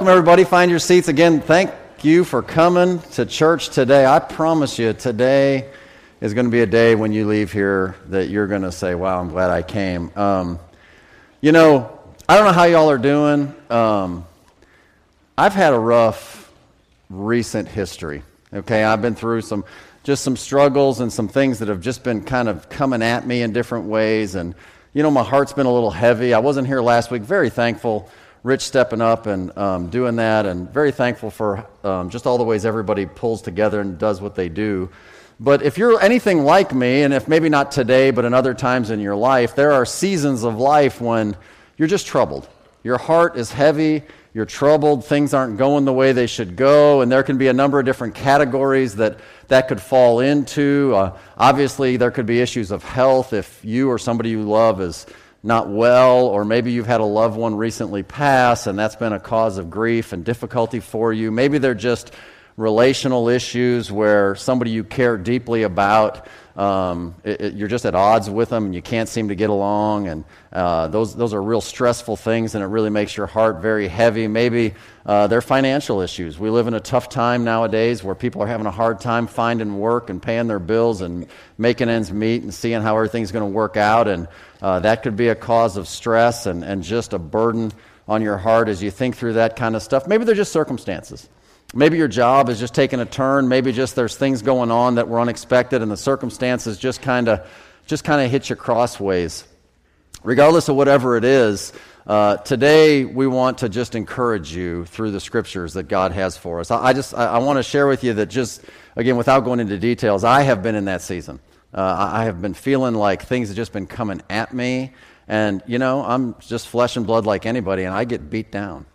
welcome, everybody. Find your seats. Again, thank you for coming to church today. I promise you, today is going to be a day when you leave here that you're going to say, Wow, I'm glad I came. Um, you know, I don't know how y'all are doing. Um, I've had a rough recent history. Okay, I've been through some just some struggles and some things that have just been kind of coming at me in different ways. And, you know, my heart's been a little heavy. I wasn't here last week. Very thankful Rich stepping up and um, doing that, and very thankful for um, just all the ways everybody pulls together and does what they do. But if you're anything like me, and if maybe not today, but in other times in your life, there are seasons of life when you're just troubled. Your heart is heavy, you're troubled, things aren't going the way they should go, and there can be a number of different categories that that could fall into. Uh, obviously, there could be issues of health if you or somebody you love is not well, or maybe you've had a loved one recently pass and that's been a cause of grief and difficulty for you. Maybe they're just relational issues where somebody you care deeply about, um, it, it, you're just at odds with them and you can't seem to get along. And uh, those, those are real stressful things and it really makes your heart very heavy. Maybe uh, they're financial issues. We live in a tough time nowadays where people are having a hard time finding work and paying their bills and making ends meet and seeing how everything's going to work out. And uh, that could be a cause of stress and, and just a burden on your heart as you think through that kind of stuff. Maybe they're just circumstances. Maybe your job is just taking a turn. Maybe just there's things going on that were unexpected and the circumstances just kind of just kind of hit you crossways. Regardless of whatever it is, uh, today we want to just encourage you through the scriptures that God has for us. I, I just I, I want to share with you that just again without going into details, I have been in that season. Uh, I have been feeling like things have just been coming at me. And, you know, I'm just flesh and blood like anybody, and I get beat down.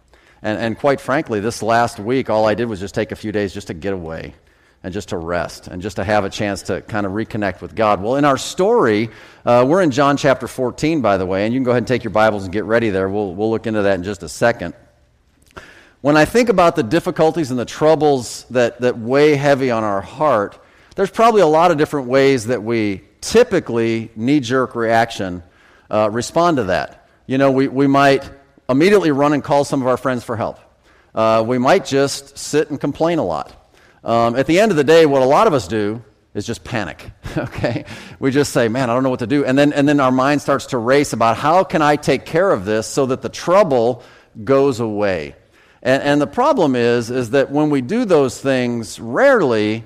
And, and quite frankly, this last week, all I did was just take a few days just to get away and just to rest and just to have a chance to kind of reconnect with God. Well, in our story, uh, we're in John chapter 14, by the way, and you can go ahead and take your Bibles and get ready there. We'll, we'll look into that in just a second. When I think about the difficulties and the troubles that, that weigh heavy on our heart, there's probably a lot of different ways that we typically knee jerk reaction uh, respond to that. You know, we, we might immediately run and call some of our friends for help. Uh, we might just sit and complain a lot. Um, at the end of the day, what a lot of us do is just panic. Okay, we just say, "Man, I don't know what to do," and then and then our mind starts to race about how can I take care of this so that the trouble goes away. And, and the problem is is that when we do those things, rarely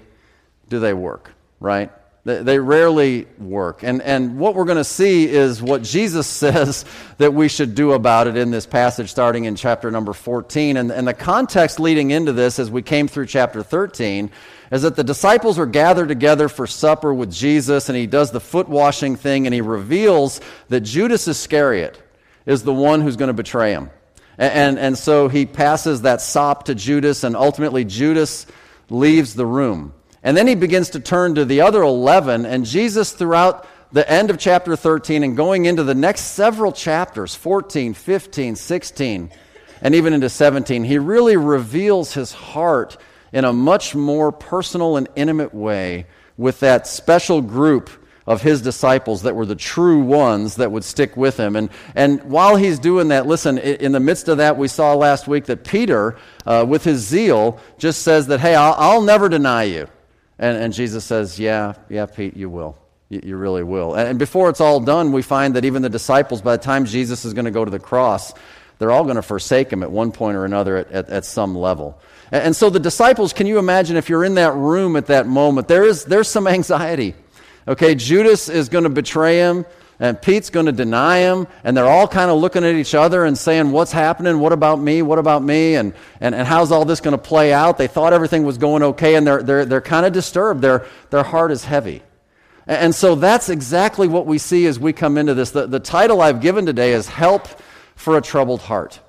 do they work, right? They rarely work. And, and what we're going to see is what Jesus says that we should do about it in this passage, starting in chapter number 14. And, and the context leading into this, as we came through chapter 13, is that the disciples are gathered together for supper with Jesus, and he does the foot washing thing, and he reveals that Judas Iscariot is the one who's going to betray him. And, and, and so he passes that sop to Judas, and ultimately Judas leaves the room. And then he begins to turn to the other 11, and Jesus, throughout the end of chapter 13 and going into the next several chapters 14, 15, 16, and even into 17, he really reveals his heart in a much more personal and intimate way with that special group of his disciples that were the true ones that would stick with him. And, and while he's doing that, listen, in the midst of that, we saw last week that Peter, uh, with his zeal, just says that, hey, I'll, I'll never deny you. And, and Jesus says, Yeah, yeah, Pete, you will. You, you really will. And, before it's all done, we find that even the disciples, by the time Jesus is going to go to the cross, they're all going to forsake him at one point or another at, at, at some level. And, and so the disciples, can you imagine if you're in that room at that moment? There is, there's some anxiety. Okay, Judas is going to betray him and Pete's going to deny him, and they're all kind of looking at each other and saying, What's happening? What about me? What about me? And, and, and how's all this going to play out? They thought everything was going okay, and they're, they're, they're kind of disturbed. Their, their heart is heavy. And, and so that's exactly what we see as we come into this. The, the title I've given today is Help for a Troubled Heart.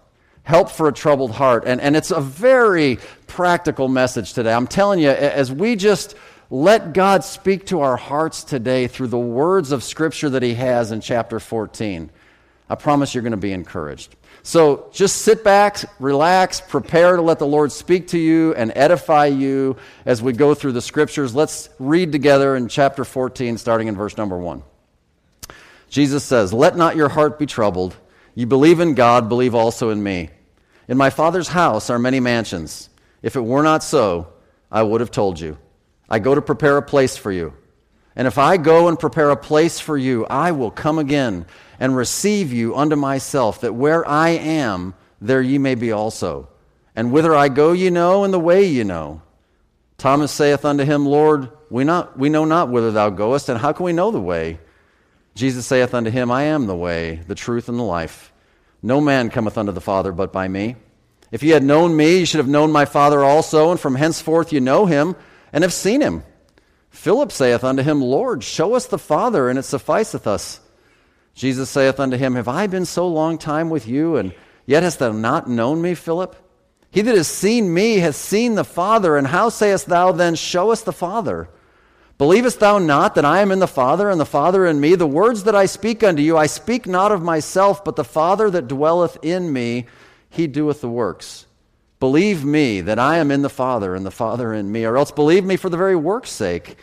Help for a troubled heart. And, and it's a very practical message today. I'm telling you, as we just let God speak to our hearts today through the words of Scripture that He has in chapter 14. I promise you're going to be encouraged. So just sit back, relax, prepare to let the Lord speak to you and edify you as we go through the Scriptures. Let's read together in chapter 14, starting in verse number 1. Jesus says, Let not your heart be troubled. You believe in God, believe also in me. In my Father's house are many mansions. If it were not so, I would have told you. I go to prepare a place for you. And if I go and prepare a place for you, I will come again and receive you unto myself, that where I am, there ye may be also. And whither I go, ye know, and the way ye know. Thomas saith unto him, Lord, we, not, we know not whither thou goest, and how can we know the way? Jesus saith unto him, I am the way, the truth, and the life. No man cometh unto the Father but by me. If ye had known me, ye should have known my Father also, and from henceforth ye know him, and have seen him. Philip saith unto him, Lord, show us the Father, and it sufficeth us. Jesus saith unto him, Have I been so long time with you, and yet hast thou not known me, Philip? He that has seen me hath seen the Father, and how sayest thou then, Show us the Father? Believest thou not that I am in the Father, and the Father in me? The words that I speak unto you, I speak not of myself, but the Father that dwelleth in me, he doeth the works. Believe me that I am in the Father, and the Father in me, or else believe me for the very work's sake.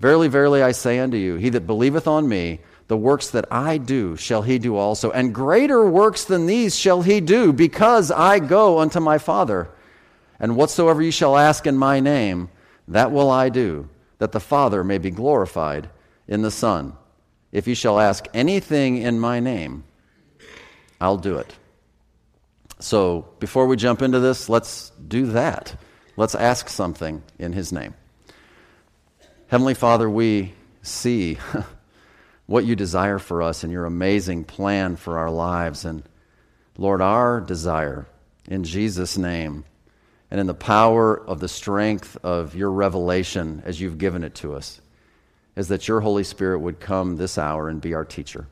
Verily, verily, I say unto you, he that believeth on me, the works that I do shall he do also, and greater works than these shall he do, because I go unto my Father. And whatsoever ye shall ask in my name, that will I do that the Father may be glorified in the Son. If you shall ask anything in my name, I'll do it. So before we jump into this, let's do that. Let's ask something in his name. Heavenly Father, we see what you desire for us and your amazing plan for our lives. And Lord, our desire in Jesus' name and in the power of the strength of your revelation as you've given it to us is that your Holy Spirit would come this hour and be our teacher,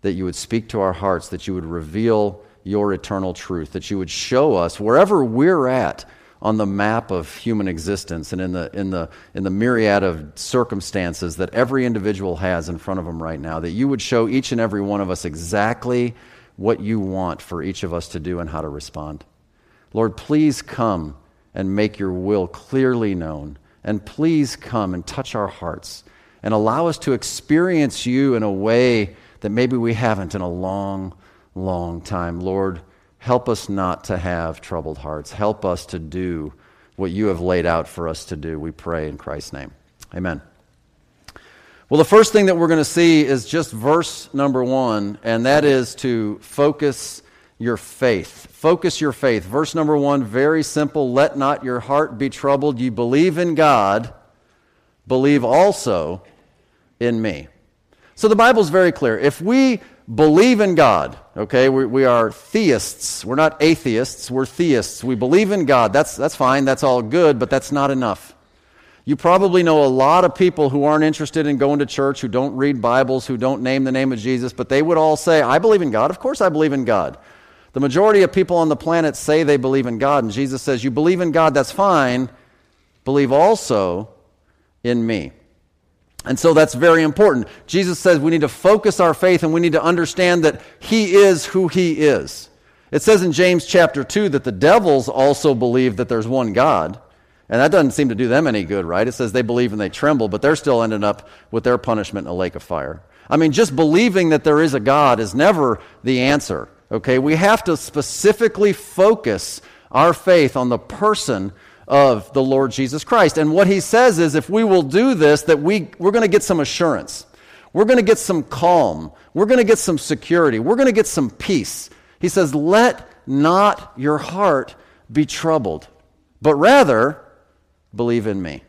that you would speak to our hearts, that you would reveal your eternal truth, that you would show us wherever we're at on the map of human existence and in the, in the, in the myriad of circumstances that every individual has in front of them right now, that you would show each and every one of us exactly what you want for each of us to do and how to respond. Lord, please come and make your will clearly known. And please come and touch our hearts and allow us to experience you in a way that maybe we haven't in a long, long time. Lord, help us not to have troubled hearts. Help us to do what you have laid out for us to do. We pray in Christ's name. Amen. Well, the first thing that we're going to see is just verse number one, and that is to focus your faith. Focus your faith. Verse number one, very simple. Let not your heart be troubled. You believe in God, believe also in me. So the Bible's very clear. If we believe in God, okay, we, we are theists. We're not atheists, we're theists. We believe in God. That's, that's fine, that's all good, but that's not enough. You probably know a lot of people who aren't interested in going to church, who don't read Bibles, who don't name the name of Jesus, but they would all say, I believe in God. Of course I believe in God. The majority of people on the planet say they believe in God, and Jesus says, You believe in God, that's fine. Believe also in me. And so that's very important. Jesus says we need to focus our faith and we need to understand that He is who He is. It says in James chapter 2 that the devils also believe that there's one God. And that doesn't seem to do them any good, right? It says they believe and they tremble, but they're still ending up with their punishment in a lake of fire. I mean, just believing that there is a God is never the answer. Okay, we have to specifically focus our faith on the person of the Lord Jesus Christ. And what he says is if we will do this, that we, we're going to get some assurance. We're going to get some calm. We're going to get some security. We're going to get some peace. He says, Let not your heart be troubled, but rather believe in me.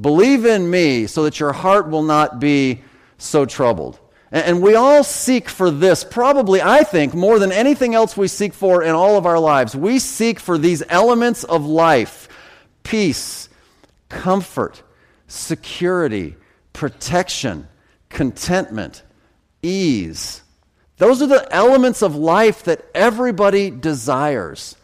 Believe in me so that your heart will not be so troubled. And we all seek for this, probably, I think, more than anything else we seek for in all of our lives. We seek for these elements of life peace, comfort, security, protection, contentment, ease. Those are the elements of life that everybody desires.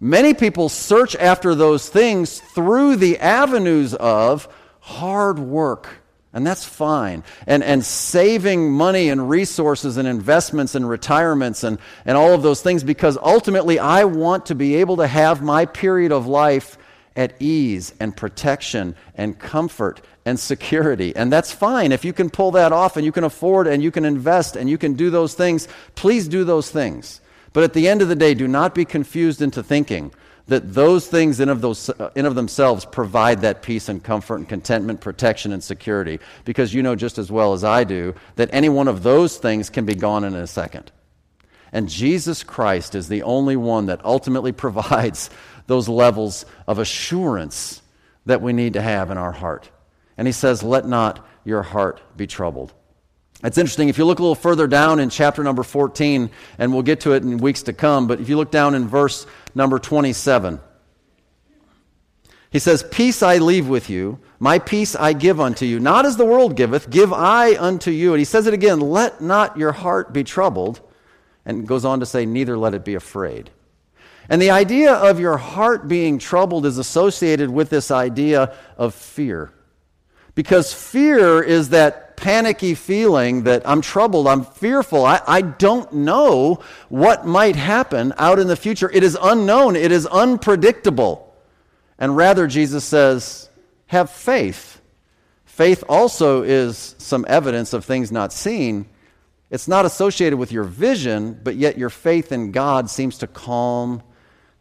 Many people search after those things through the avenues of hard work and that's fine. And, and saving money and resources and investments and retirements and, and all of those things because ultimately I want to be able to have my period of life at ease and protection and comfort and security. And that's fine. If you can pull that off and you can afford and you can invest and you can do those things, please do those things. But at the end of the day, do not be confused into thinking that those things in of, those, uh, in of themselves provide that peace and comfort and contentment, protection and security. Because you know just as well as I do that any one of those things can be gone in a second. And Jesus Christ is the only one that ultimately provides those levels of assurance that we need to have in our heart. And he says, Let not your heart be troubled. It's interesting. If you look a little further down in chapter number 14, and we'll get to it in weeks to come, but if you look down in verse number 27, he says, Peace I leave with you, my peace I give unto you. Not as the world giveth, give I unto you. And he says it again, Let not your heart be troubled. And goes on to say, Neither let it be afraid. And the idea of your heart being troubled is associated with this idea of fear. Because fear is that panicky feeling that I'm troubled, I'm fearful, I, I don't know what might happen out in the future. It is unknown, it is unpredictable. And rather, Jesus says, have faith. Faith also is some evidence of things not seen. It's not associated with your vision, but yet your faith in God seems to calm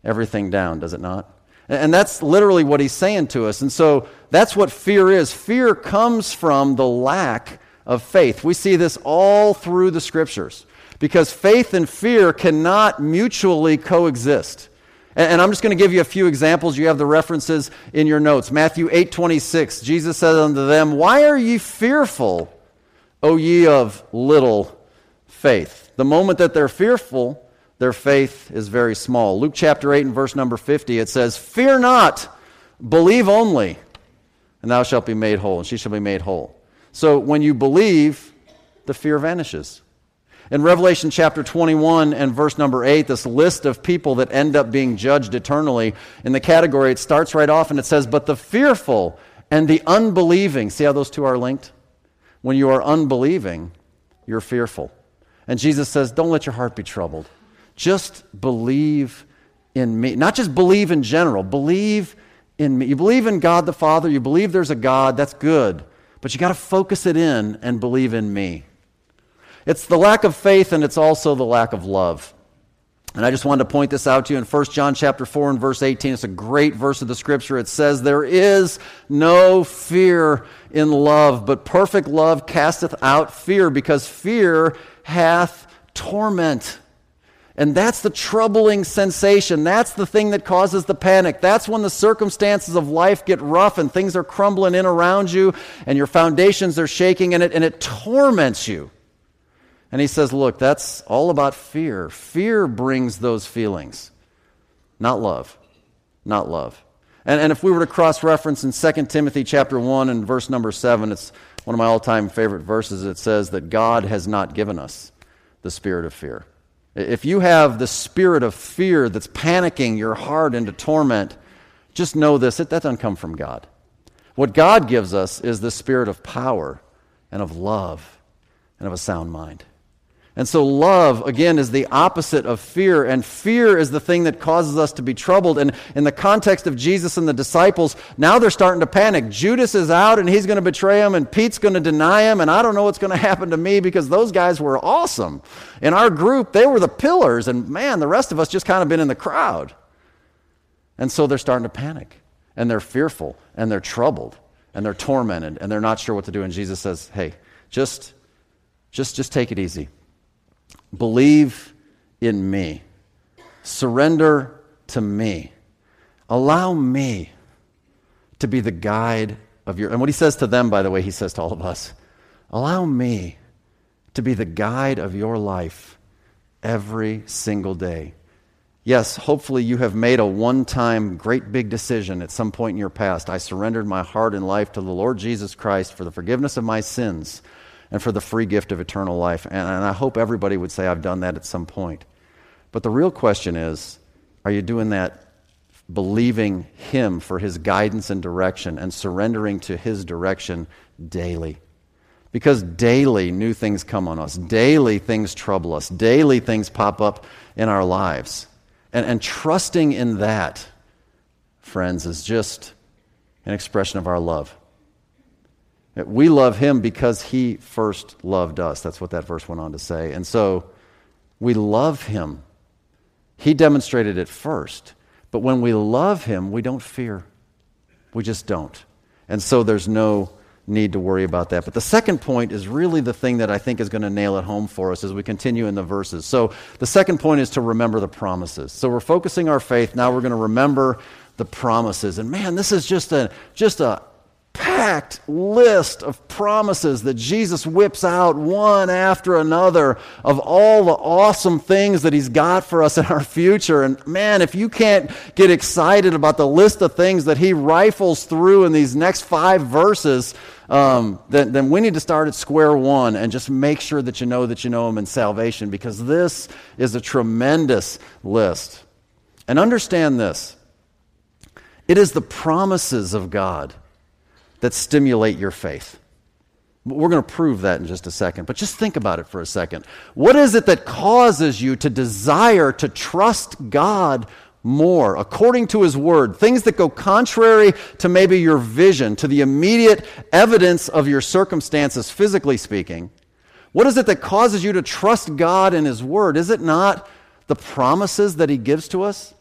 everything down, does it not? And that's literally what he's saying to us. And so that's what fear is. Fear comes from the lack of faith. We see this all through the scriptures because faith and fear cannot mutually coexist. And I'm just going to give you a few examples. You have the references in your notes. Matthew 8 26, Jesus said unto them, Why are ye fearful, O ye of little faith? The moment that they're fearful, their faith is very small. Luke chapter 8 and verse number 50, it says, Fear not, believe only, and thou shalt be made whole, and she shall be made whole. So when you believe, the fear vanishes. In Revelation chapter 21 and verse number 8, this list of people that end up being judged eternally, in the category, it starts right off and it says, But the fearful and the unbelieving, see how those two are linked? When you are unbelieving, you're fearful. And Jesus says, Don't let your heart be troubled. Just believe in me. Not just believe in general, believe in me. You believe in God the Father, you believe there's a God, that's good. But you got to focus it in and believe in me. It's the lack of faith and it's also the lack of love. And I just wanted to point this out to you in 1 John chapter 4 and verse 18. It's a great verse of the scripture. It says, There is no fear in love, but perfect love casteth out fear, because fear hath torment. And that's the troubling sensation. That's the thing that causes the panic. That's when the circumstances of life get rough and things are crumbling in around you and your foundations are shaking and it, and it torments you. And he says, Look, that's all about fear. Fear brings those feelings, not love. Not love. And, and if we were to cross reference in 2 Timothy chapter 1 and verse number 7, it's one of my all time favorite verses. It says that God has not given us the spirit of fear if you have the spirit of fear that's panicking your heart into torment, just know this that doesn't come from God. What God gives us is the spirit of power and of love and of a sound mind. And so, love, again, is the opposite of fear. And fear is the thing that causes us to be troubled. And in the context of Jesus and the disciples, now they're starting to panic. Judas is out and he's going to betray him, and Pete's going to deny him. And I don't know what's going to happen to me because those guys were awesome. In our group, they were the pillars. And man, the rest of us just kind of been in the crowd. And so they're starting to panic. And they're fearful. And they're troubled. And they're tormented. And they're not sure what to do. And Jesus says, hey, just, just, just take it easy Believe in me. Surrender to me. Allow me to be the guide of your. And what he says to them, by the way, he says to all of us allow me to be the guide of your life every single day. Yes, hopefully you have made a one time great big decision at some point in your past. I surrendered my heart and life to the Lord Jesus Christ for the forgiveness of my sins and for the free gift of eternal life. And, and I hope everybody would say, I've done that at some point. But the real question is are you doing that believing Him for His guidance and direction and surrendering to His direction daily? Because daily new things come on us, daily things trouble us, daily things pop up in our lives. And, and trusting in that, friends, is just an expression of our love. We love him because he first loved us. That's what that verse went on to say. And so we love him He demonstrated it first. But when we love Him, we don't fear. We just don't. And so there's no need to worry about that. But the second point is really the thing that I think is going to nail it home for us as we continue in the verses. So the second point is to remember the promises. So we're focusing our faith. Now we're going to remember the promises. And man, this is just a just a packed list of promises that Jesus whips out one after another of all the awesome things that He's got for us in our future. And man, if you can't get excited about the list of things that He rifles through in these next five verses, um, then, then we need to start at square one and just make sure that you know that you know Him in salvation because this is a tremendous list. And understand this it is the promises of God that stimulate your faith. We're going to prove that in just a second, but just think about it for a second. What is it that causes you to desire to trust God more according to His Word? Things that go contrary to maybe your vision, to the immediate evidence of your circumstances, physically speaking. What is it that causes you to trust God and His Word? Is it not the promises that He gives to us?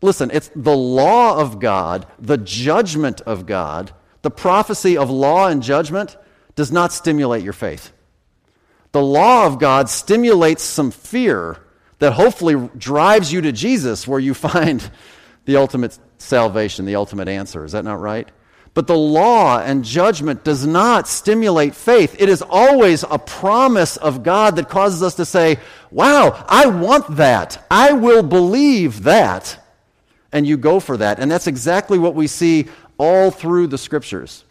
Listen, it's the law of God, the judgment of God the prophecy of law and judgment does not stimulate your faith. The law of God stimulates some fear that hopefully drives you to Jesus where you find the ultimate salvation, the ultimate answer. Is that not right? But the law and judgment does not stimulate faith. It is always a promise of God that causes us to say, Wow, I want that. I will believe that. And you go for that. And that's exactly what we see all through the scriptures.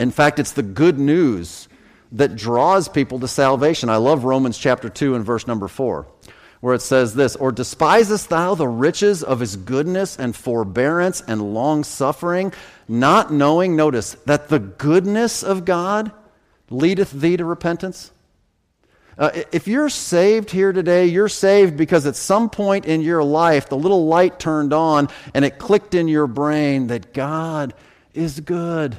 In fact, it's the good news that draws people to salvation. I love Romans chapter 2 and verse number 4, where it says this Or despisest thou the riches of his goodness and forbearance and long suffering, not knowing, notice, that the goodness of God leadeth thee to repentance? Uh, if you're saved here today, you're saved because at some point in your life, the little light turned on and it clicked in your brain that God is good.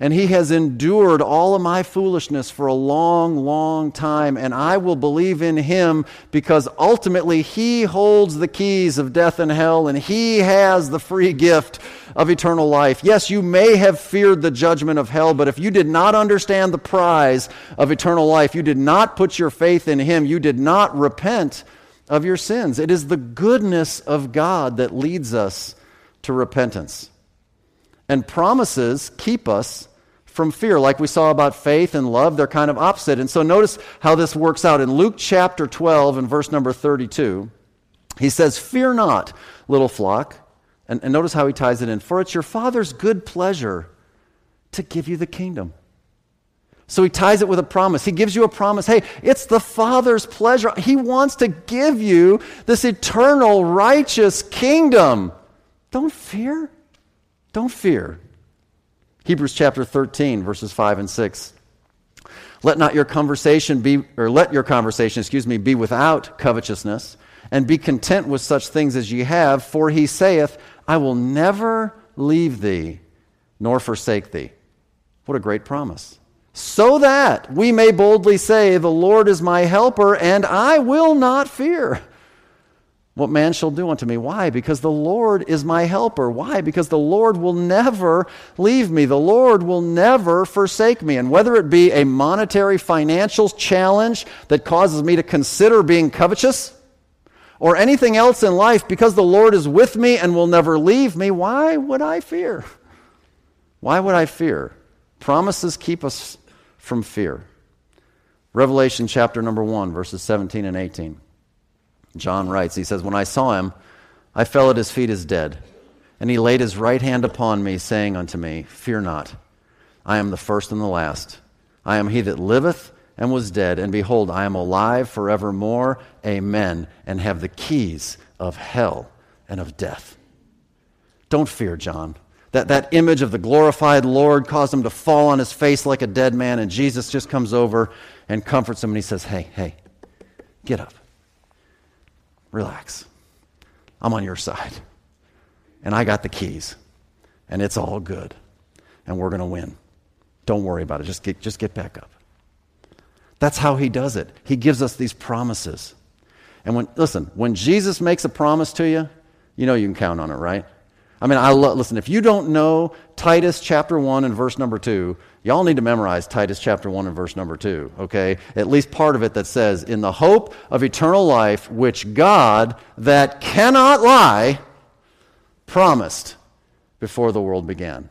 And he has endured all of my foolishness for a long, long time. And I will believe in him because ultimately he holds the keys of death and hell and he has the free gift of eternal life. Yes, you may have feared the judgment of hell, but if you did not understand the prize of eternal life, you did not put your faith in him, you did not repent of your sins. It is the goodness of God that leads us to repentance. And promises keep us from fear. Like we saw about faith and love, they're kind of opposite. And so notice how this works out. In Luke chapter 12 and verse number 32, he says, Fear not, little flock. And, and notice how he ties it in. For it's your Father's good pleasure to give you the kingdom. So he ties it with a promise. He gives you a promise. Hey, it's the Father's pleasure. He wants to give you this eternal, righteous kingdom. Don't fear. Don't fear. Hebrews chapter 13, verses 5 and 6. Let not your conversation be, or let your conversation, excuse me, be without covetousness, and be content with such things as ye have, for he saith, I will never leave thee nor forsake thee. What a great promise. So that we may boldly say, The Lord is my helper, and I will not fear what man shall do unto me. Why? Because the Lord is my helper. Why? Because the Lord will never leave me. The Lord will never forsake me. And whether it be a monetary financial challenge that causes me to consider being covetous or anything else in life, because the Lord is with me and will never leave me, why would I fear? Why would I fear? Promises keep us from fear. Revelation chapter number 1, verses 17 and 18. John writes, he says, When I saw him, I fell at his feet as dead. And he laid his right hand upon me, saying unto me, Fear not, I am the first and the last. I am he that liveth and was dead, and behold, I am alive forevermore. Amen. And have the keys of hell and of death. Don't fear, John. That, that image of the glorified Lord caused him to fall on his face like a dead man, and Jesus just comes over and comforts him, and he says, Hey, hey, get up relax. I'm on your side. And I got the keys. And it's all good. And we're going to win. Don't worry about it. Just get, just get back up. That's how he does it. He gives us these promises. And when, listen, when Jesus makes a promise to you, you know you can count on it, right? I mean, I lo- listen, if you don't know Titus chapter 1 and verse number 2, y'all need to memorize Titus chapter 1 and verse number 2, okay? At least part of it that says, In the hope of eternal life, which God, that cannot lie, promised before the world began.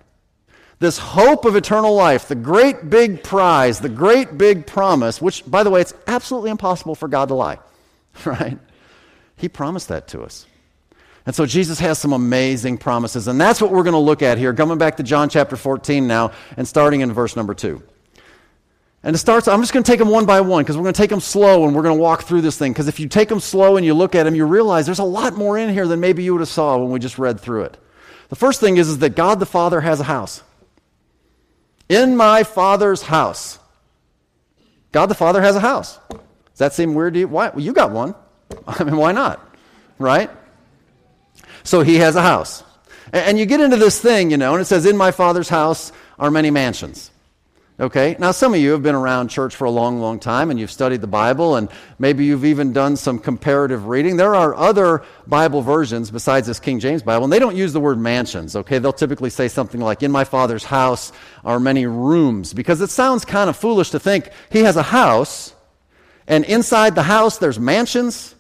This hope of eternal life, the great big prize, the great big promise, which, by the way, it's absolutely impossible for God to lie, right? He promised that to us. And so Jesus has some amazing promises. And that's what we're going to look at here, coming back to John chapter 14 now and starting in verse number 2. And it starts, I'm just going to take them one by one because we're going to take them slow and we're going to walk through this thing. Because if you take them slow and you look at them, you realize there's a lot more in here than maybe you would have saw when we just read through it. The first thing is, is that God the Father has a house. In my Father's house. God the Father has a house. Does that seem weird to you? Why? Well, you got one. I mean, why not? Right? So he has a house. And you get into this thing, you know, and it says, In my Father's house are many mansions. Okay? Now, some of you have been around church for a long, long time and you've studied the Bible and maybe you've even done some comparative reading. There are other Bible versions besides this King James Bible, and they don't use the word mansions. Okay? They'll typically say something like, In my Father's house are many rooms, because it sounds kind of foolish to think he has a house and inside the house there's mansions.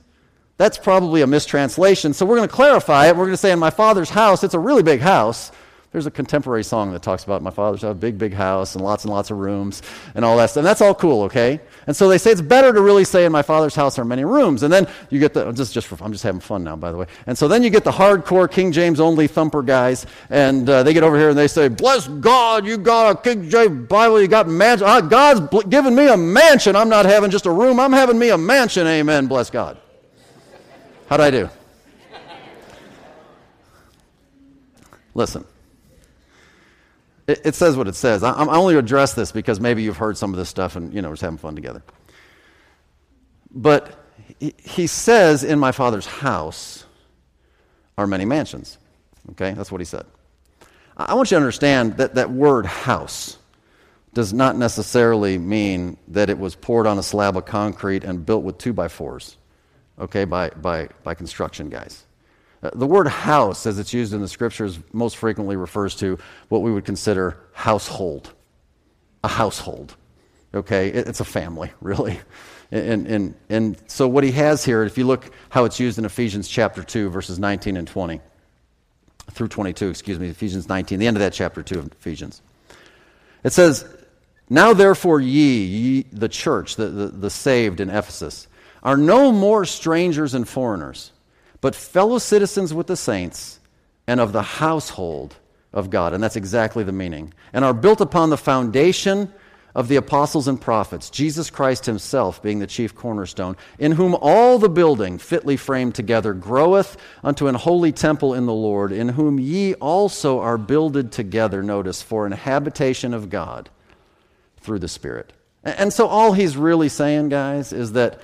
That's probably a mistranslation. So we're going to clarify it. We're going to say, In my Father's house, it's a really big house. There's a contemporary song that talks about my father's house, big, big house, and lots and lots of rooms, and all that stuff. And that's all cool, okay? And so they say it's better to really say in my father's house are many rooms. And then you get the, just, just for, I'm just having fun now, by the way. And so then you get the hardcore King James only thumper guys, and uh, they get over here and they say, Bless God, you got a King James Bible, you got mansion. Ah, God's bl- given me a mansion. I'm not having just a room, I'm having me a mansion. Amen. Bless God. How'd I do? Listen. It, it says what it says. I, I'm only address this because maybe you've heard some of this stuff and, you know, we're having fun together. But he, he says, In my Father's house are many mansions. Okay? That's what he said. I want you to understand that that word house does not necessarily mean that it was poured on a slab of concrete and built with two by fours, okay, by, by, by construction guys. Uh, the word house, as it's used in the scriptures, most frequently refers to what we would consider household. A household. Okay? It's a family, really. And, and, and so, what he has here, if you look how it's used in Ephesians chapter 2, verses 19 and 20, through 22, excuse me, Ephesians 19, the end of that chapter 2 of Ephesians. It says, Now therefore, ye, ye the church, the, the, the saved in Ephesus, are no more strangers and foreigners but fellow citizens with the saints and of the household of God. And that's exactly the meaning. And are built upon the foundation of the apostles and prophets, Jesus Christ himself being the chief cornerstone, in whom all the building, fitly framed together, groweth unto an holy temple in the Lord, in whom ye also are builded together, notice, for an habitation of God through the Spirit. And so all he's really saying, guys, is that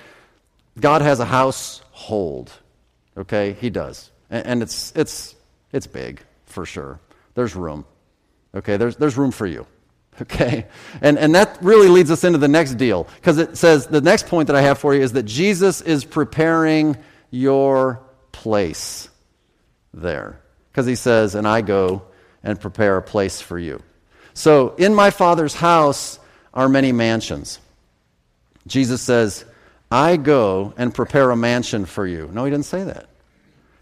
God has a household. Okay, he does. And, and it's, it's, it's big, for sure. There's room. Okay, there's, there's room for you. Okay? And, and that really leads us into the next deal. Because it says the next point that I have for you is that Jesus is preparing your place there. Because he says, and I go and prepare a place for you. So, in my Father's house are many mansions. Jesus says, I go and prepare a mansion for you. No, he didn't say that.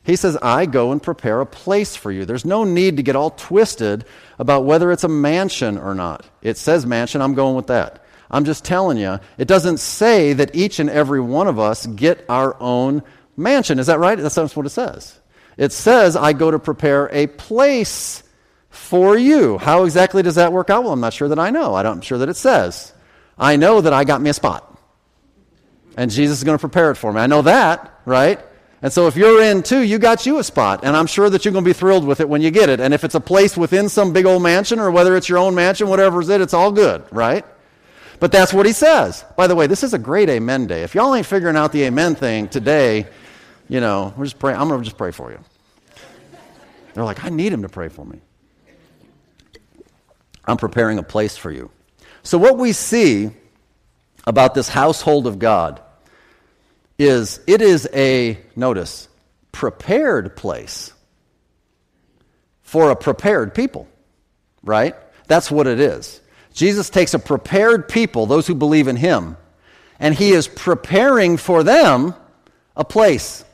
He says, I go and prepare a place for you. There's no need to get all twisted about whether it's a mansion or not. It says mansion, I'm going with that. I'm just telling you, it doesn't say that each and every one of us get our own mansion. Is that right? That's what it says. It says, I go to prepare a place for you. How exactly does that work out? Well, I'm not sure that I know. I'm not sure that it says. I know that I got me a spot. And Jesus is going to prepare it for me. I know that, right? And so if you're in too, you got you a spot. And I'm sure that you're going to be thrilled with it when you get it. And if it's a place within some big old mansion or whether it's your own mansion, whatever's it, it's all good, right? But that's what he says. By the way, this is a great amen day. If y'all ain't figuring out the amen thing today, you know, we're just praying. I'm going to just pray for you. They're like, I need him to pray for me. I'm preparing a place for you. So, what we see about this household of God is it is a, notice, prepared place for a prepared people, right? That's what it is. Jesus takes a prepared people, those who believe in him, and he is preparing for them a place.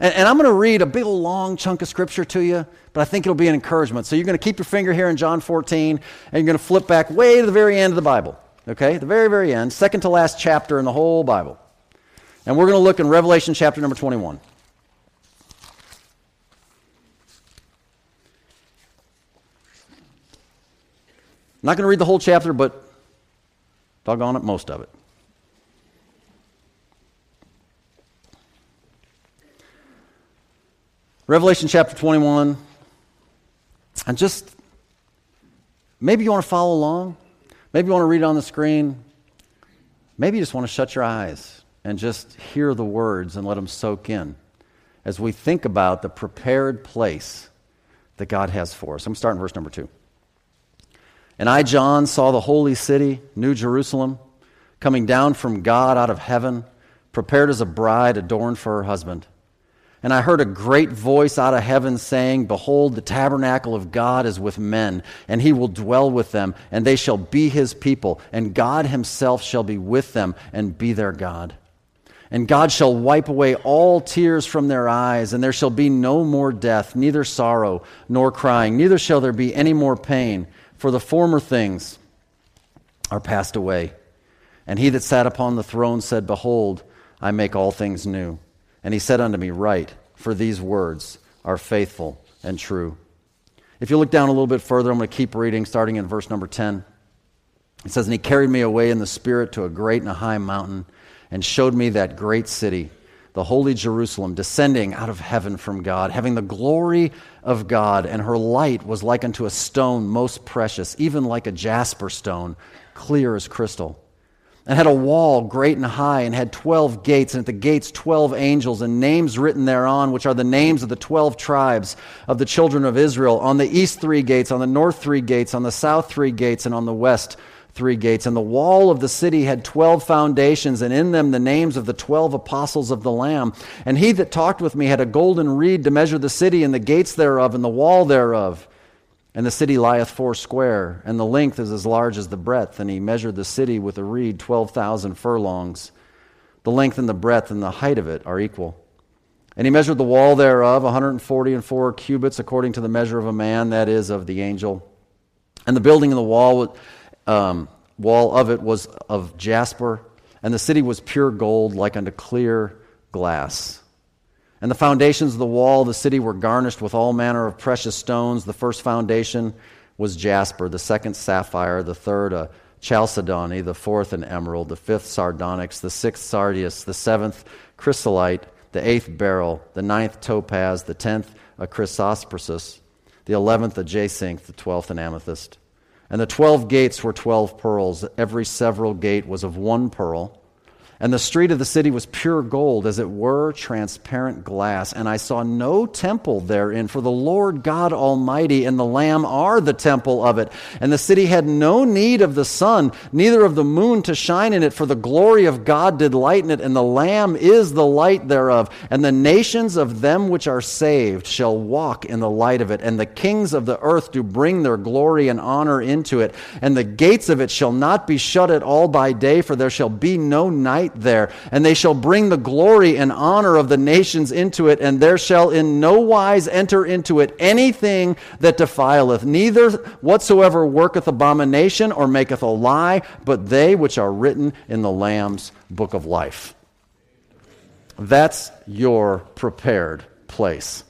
And, and I'm going to read a big long chunk of scripture to you, but I think it'll be an encouragement. So you're going to keep your finger here in John 14, and you're going to flip back way to the very end of the Bible. Okay? The very, very end, second to last chapter in the whole Bible. And we're going to look in Revelation chapter number 21. I'm not going to read the whole chapter, but doggone it, most of it. Revelation chapter 21. And just maybe you want to follow along. Maybe you want to read it on the screen. Maybe you just want to shut your eyes and just hear the words and let them soak in as we think about the prepared place that God has for us. I'm starting verse number two. And I, John, saw the holy city, New Jerusalem, coming down from God out of heaven, prepared as a bride adorned for her husband. And I heard a great voice out of heaven saying, Behold, the tabernacle of God is with men, and he will dwell with them, and they shall be his people, and God himself shall be with them and be their God. And God shall wipe away all tears from their eyes, and there shall be no more death, neither sorrow nor crying, neither shall there be any more pain, for the former things are passed away. And he that sat upon the throne said, Behold, I make all things new. And he said unto me, Write, for these words are faithful and true. If you look down a little bit further, I'm going to keep reading, starting in verse number 10. It says, And he carried me away in the Spirit to a great and a high mountain, and showed me that great city, the holy Jerusalem, descending out of heaven from God, having the glory of God, and her light was like unto a stone most precious, even like a jasper stone, clear as crystal and had a wall great and high, and had twelve gates, and at the gates twelve angels, and names written thereon, which are the names of the twelve tribes of the children of Israel. On the east three gates, on the north three gates, on the south three gates, and on the west three gates. And the wall of the city had twelve foundations, and in them the names of the twelve apostles of the Lamb. And he that talked with me had a golden reed to measure the city, and the gates thereof, and the wall thereof. And the city lieth four square, and the length is as large as the breadth. And he measured the city with a reed, 12,000 furlongs. The length and the breadth and the height of it are equal. And he measured the wall thereof, 140 and four cubits, according to the measure of a man, that is, of the angel. And the building of the wall, um, wall of it was of jasper, and the city was pure gold, like unto clear glass. And the foundations of the wall of the city were garnished with all manner of precious stones. The first foundation was jasper, the second sapphire, the third a chalcedony, the fourth an emerald, the fifth sardonyx, the sixth sardius, the seventh chrysolite, the eighth beryl, the ninth topaz, the tenth a chrysoprasus, the eleventh a jacinth, the twelfth an amethyst. And the twelve gates were twelve pearls. Every several gate was of one pearl. And the street of the city was pure gold, as it were transparent glass. And I saw no temple therein, for the Lord God Almighty and the Lamb are the temple of it. And the city had no need of the sun, neither of the moon to shine in it, for the glory of God did lighten it, and the Lamb is the light thereof. And the nations of them which are saved shall walk in the light of it. And the kings of the earth do bring their glory and honor into it. And the gates of it shall not be shut at all by day, for there shall be no night there. And they shall bring the glory and honor of the nations into it, and there shall in no wise enter into it anything that defileth, neither whatsoever worketh abomination or maketh a lie, but they which are written in the Lamb's book of life. That's your prepared place.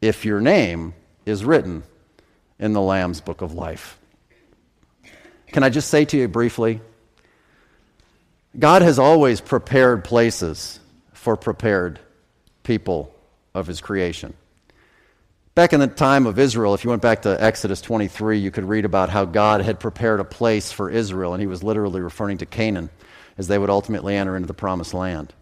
If your name is written in the Lamb's book of life. Can I just say to you briefly? God has always prepared places for prepared people of his creation. Back in the time of Israel, if you went back to Exodus 23, you could read about how God had prepared a place for Israel, and he was literally referring to Canaan as they would ultimately enter into the promised land.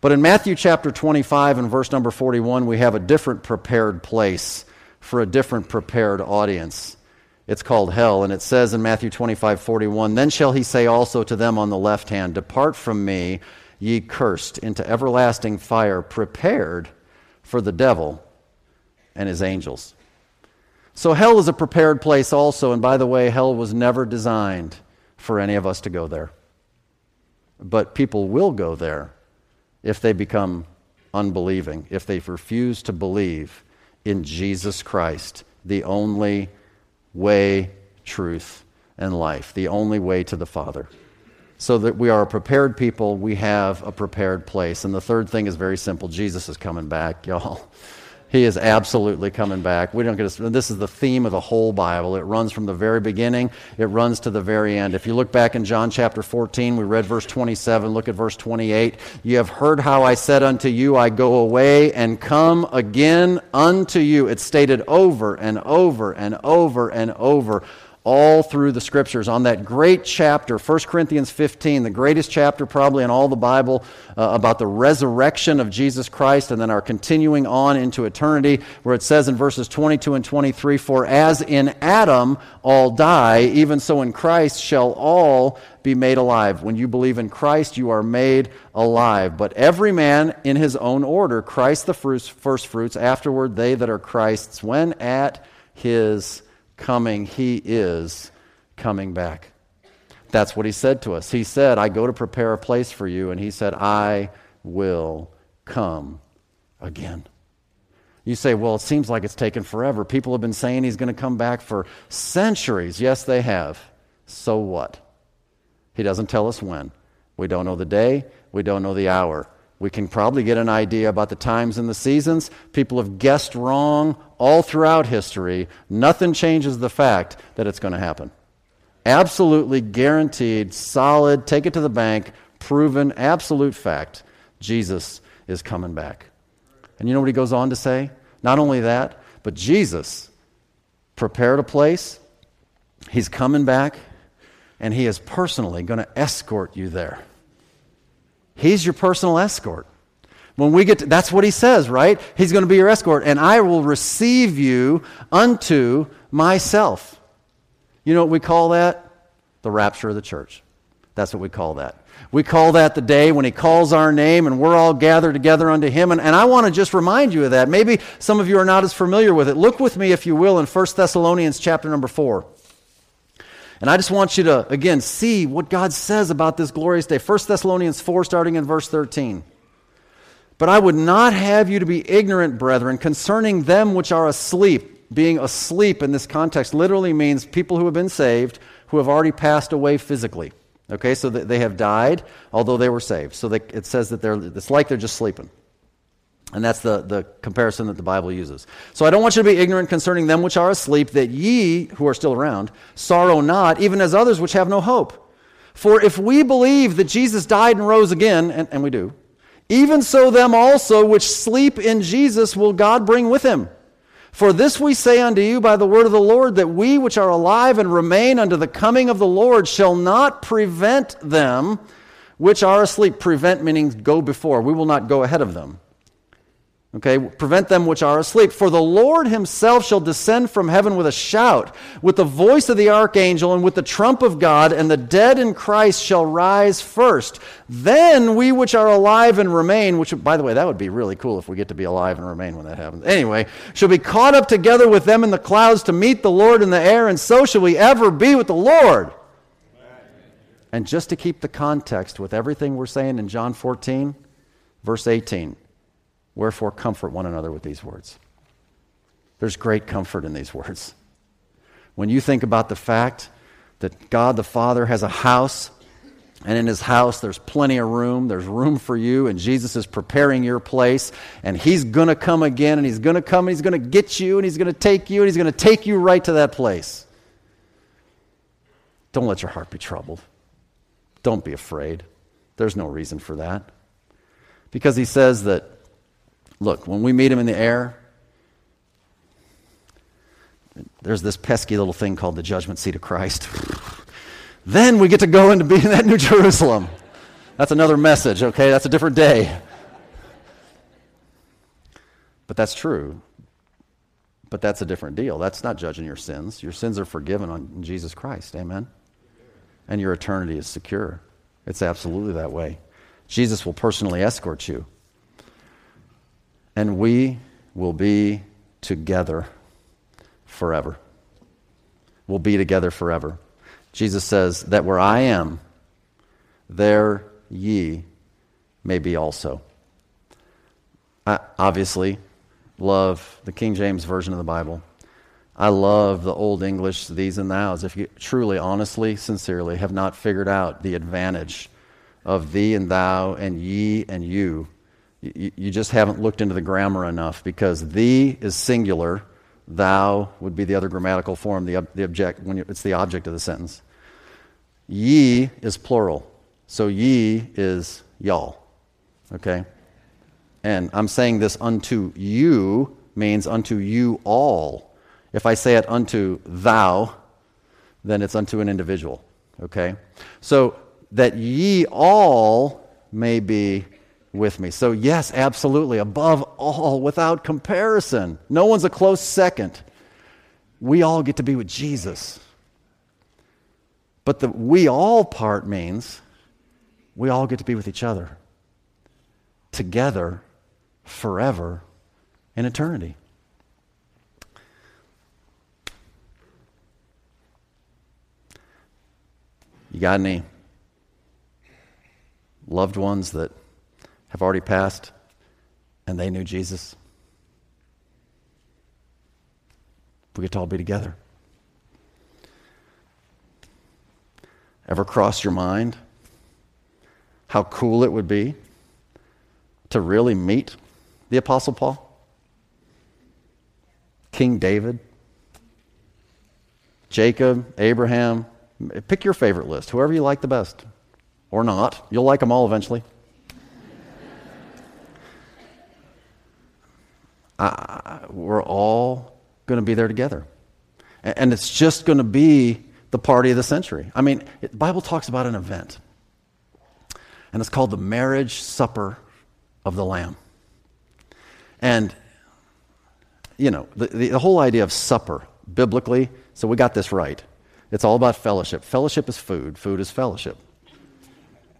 But in Matthew chapter 25 and verse number 41, we have a different prepared place for a different prepared audience. It's called hell. And it says in Matthew 25, 41, Then shall he say also to them on the left hand, Depart from me, ye cursed, into everlasting fire prepared for the devil and his angels. So, hell is a prepared place also. And by the way, hell was never designed for any of us to go there. But people will go there if they become unbelieving, if they refuse to believe in Jesus Christ, the only way, truth, and life, the only way to the Father. So that we are a prepared people, we have a prepared place. And the third thing is very simple Jesus is coming back, y'all. He is absolutely coming back. We don't get to, this is the theme of the whole Bible. It runs from the very beginning, it runs to the very end. If you look back in John chapter 14, we read verse 27, look at verse 28. You have heard how I said unto you, I go away and come again unto you. It's stated over and over and over and over all through the scriptures. On that great chapter 1 corinthians 15 the greatest chapter probably in all the bible uh, about the resurrection of jesus christ and then our continuing on into eternity where it says in verses 22 and 23 for as in adam all die even so in christ shall all be made alive. When you believe in christ you are made alive. But every man in his own order christ the first fruits afterward they that are christ's when at his coming, he is coming back. That's what he said to us. He said, I go to prepare a place for you. And he said, I will come again. You say, well, it seems like it's taken forever. People have been saying he's going to come back for centuries. Yes, they have. So what? He doesn't tell us when. We don't know the day, we don't know the hour. We can probably get an idea about the times and the seasons. People have guessed wrong all throughout history. Nothing changes the fact that it's going to happen. Absolutely guaranteed, solid, take it to the bank, proven, absolute fact. Jesus is coming back. And you know what he goes on to say? Not only that, but Jesus prepared a place, he's coming back, and he is personally going to escort you there. He's your personal escort. When we get to, that's what he says, right? He's going to be your escort, and I will receive you unto myself. You know what we call that? The rapture of the church. That's what we call that. We call that the day when he calls our name and we're all gathered together unto him. And, and I want to just remind you of that. Maybe some of you are not as familiar with it. Look with me, if you will, in 1 Thessalonians chapter number 4. And I just want you to, again, see what God says about this glorious day. 1 Thessalonians 4, starting in verse 13. But I would not have you to be ignorant, brethren, concerning them which are asleep. Being asleep in this context literally means people who have been saved who have already passed away physically. Okay, so they have died, although they were saved. So they, it says that they're, it's like they're just sleeping. And that's the, the comparison that the Bible uses. So I don't want you to be ignorant concerning them which are asleep, that ye, who are still around, sorrow not, even as others which have no hope. For if we believe that Jesus died and rose again, and, and we do, even so them also which sleep in Jesus will God bring with him. For this we say unto you by the word of the Lord, that we which are alive and remain unto the coming of the Lord shall not prevent them which are asleep. Prevent meaning go before. We will not go ahead of them. Okay, prevent them which are asleep. For the Lord himself shall descend from heaven with a shout, with the voice of the archangel, and with the trump of God, and the dead in Christ shall rise first. Then we which are alive and remain, which, by the way, that would be really cool if we get to be alive and remain when that happens. Anyway, shall be caught up together with them in the clouds to meet the Lord in the air, and so shall we ever be with the Lord. And just to keep the context with everything we're saying in John 14, verse 18. Wherefore, comfort one another with these words. There's great comfort in these words. When you think about the fact that God the Father has a house, and in his house there's plenty of room, there's room for you, and Jesus is preparing your place, and he's going to come again, and he's going to come, and he's going to get you, and he's going to take you, and he's going to take you right to that place. Don't let your heart be troubled. Don't be afraid. There's no reason for that. Because he says that Look, when we meet him in the air, there's this pesky little thing called the judgment seat of Christ. then we get to go into being that New Jerusalem. That's another message, okay? That's a different day. But that's true. But that's a different deal. That's not judging your sins. Your sins are forgiven on Jesus Christ. Amen? And your eternity is secure. It's absolutely that way. Jesus will personally escort you. And we will be together forever. We'll be together forever. Jesus says that where I am, there ye may be also. I obviously love the King James Version of the Bible. I love the Old English, these and thous. If you truly, honestly, sincerely have not figured out the advantage of thee and thou and ye and you, you, you just haven't looked into the grammar enough because thee is singular, thou would be the other grammatical form, the, the object, when it's the object of the sentence. Ye is plural. So ye is y'all. Okay? And I'm saying this unto you means unto you all. If I say it unto thou, then it's unto an individual. Okay? So that ye all may be with me. So, yes, absolutely, above all, without comparison. No one's a close second. We all get to be with Jesus. But the we all part means we all get to be with each other together forever in eternity. You got any loved ones that have already passed and they knew Jesus? We get to all be together. Ever crossed your mind how cool it would be to really meet the Apostle Paul? King David? Jacob? Abraham? Pick your favorite list, whoever you like the best. Or not. You'll like them all eventually. We're all going to be there together. And it's just going to be the party of the century. I mean, the Bible talks about an event, and it's called the marriage supper of the Lamb. And, you know, the, the, the whole idea of supper, biblically, so we got this right. It's all about fellowship. Fellowship is food, food is fellowship.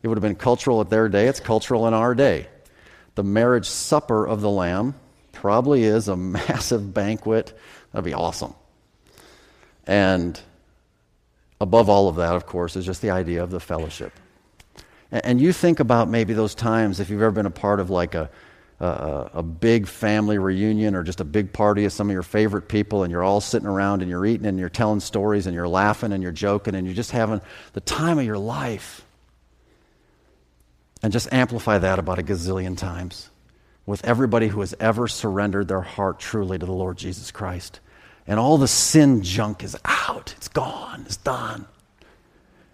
It would have been cultural at their day, it's cultural in our day. The marriage supper of the Lamb probably is a massive banquet. That'd be awesome. And above all of that, of course, is just the idea of the fellowship. And you think about maybe those times if you've ever been a part of like a, a, a, big family reunion or just a big party of some of your favorite people, and you're all sitting around and you're eating and you're telling stories and you're laughing and you're joking and you're just having the time of your life. And just amplify that about a gazillion times with everybody who has ever surrendered their heart truly to the Lord Jesus Christ. And all the sin junk is out, it's gone, it's done.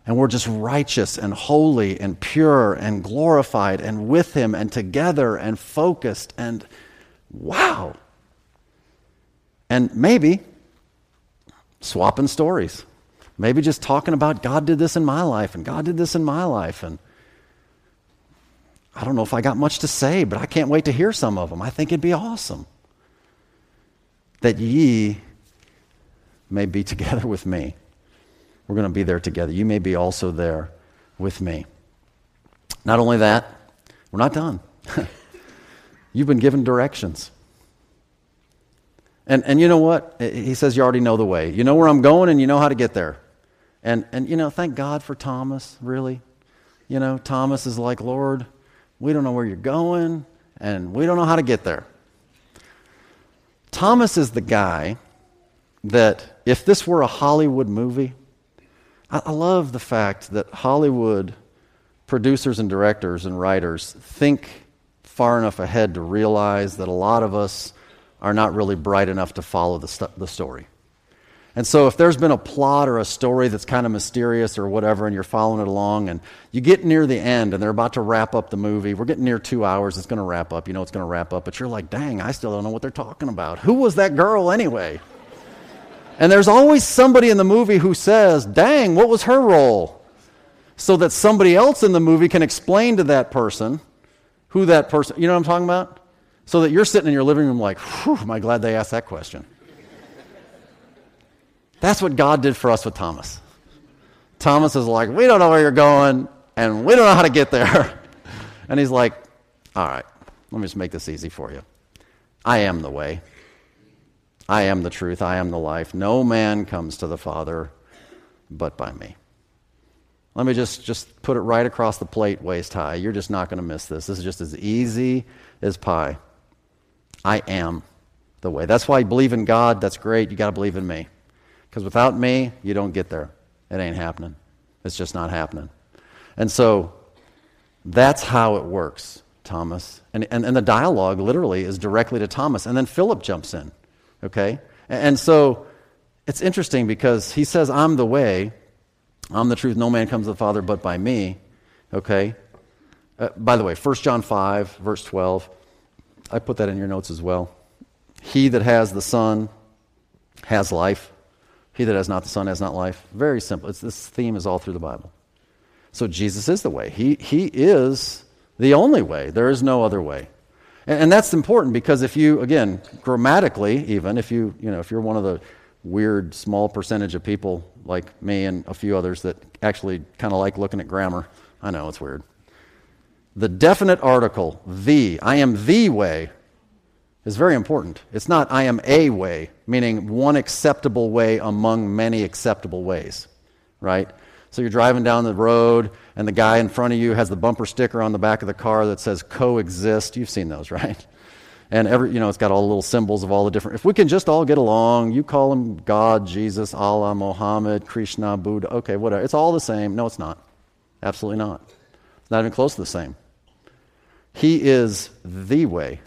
And we're just righteous and holy and pure and glorified and with Him and together and focused and wow. And maybe swapping stories. Maybe just talking about God did this in my life and God did this in my life. And I don't know if I got much to say, but I can't wait to hear some of them. I think it'd be awesome. That ye may be together with me. We're going to be there together. You may be also there with me. Not only that, we're not done. You've been given directions. And, and you know what? He says you already know the way. You know where I'm going and you know how to get there. And, and you know, thank God for Thomas, really. You know, Thomas is like, Lord, we don't know where you're going, and we don't know how to get there. Thomas is the guy that, if this were a Hollywood movie, I, I love the fact that Hollywood producers and directors and writers think far enough ahead to realize that a lot of us are not really bright enough to follow the, st- the story. And so, if there's been a plot or a story that's kind of mysterious or whatever, and you're following it along, and you get near the end and they're about to wrap up the movie, we're getting near two hours, it's going to wrap up, you know it's going to wrap up, but you're like, dang, I still don't know what they're talking about. Who was that girl anyway? and there's always somebody in the movie who says, dang, what was her role? So that somebody else in the movie can explain to that person who that person, you know what I'm talking about? So that you're sitting in your living room like, whew, am I glad they asked that question? That's what God did for us with Thomas. Thomas is like, we don't know where you're going, and we don't know how to get there. And he's like, All right, let me just make this easy for you. I am the way. I am the truth. I am the life. No man comes to the Father but by me. Let me just, just put it right across the plate, waist high. You're just not going to miss this. This is just as easy as pie. I am the way. That's why you believe in God. That's great. You got to believe in me. Because without me, you don't get there. It ain't happening. It's just not happening. And so that's how it works, Thomas. And, and, and the dialogue literally is directly to Thomas. And then Philip jumps in. Okay? And, and so it's interesting because he says, I'm the way, I'm the truth. No man comes to the Father but by me. Okay? Uh, by the way, 1 John 5, verse 12. I put that in your notes as well. He that has the Son has life. He that has not the Son has not life. Very simple. It's, this theme is all through the Bible. So Jesus is the way. He, he is the only way. There is no other way. And, and that's important because if you, again, grammatically, even, if, you, you know, if you're one of the weird small percentage of people like me and a few others that actually kind of like looking at grammar, I know it's weird. The definite article, the, I am the way, is very important. It's not I am a way, meaning one acceptable way among many acceptable ways, right? So you're driving down the road, and the guy in front of you has the bumper sticker on the back of the car that says coexist. You've seen those, right? And every, you know, it's got all the little symbols of all the different. If we can just all get along, you call him God, Jesus, Allah, Mohammed, Krishna, Buddha, okay, whatever. It's all the same. No, it's not. Absolutely not. It's not even close to the same. He is the way.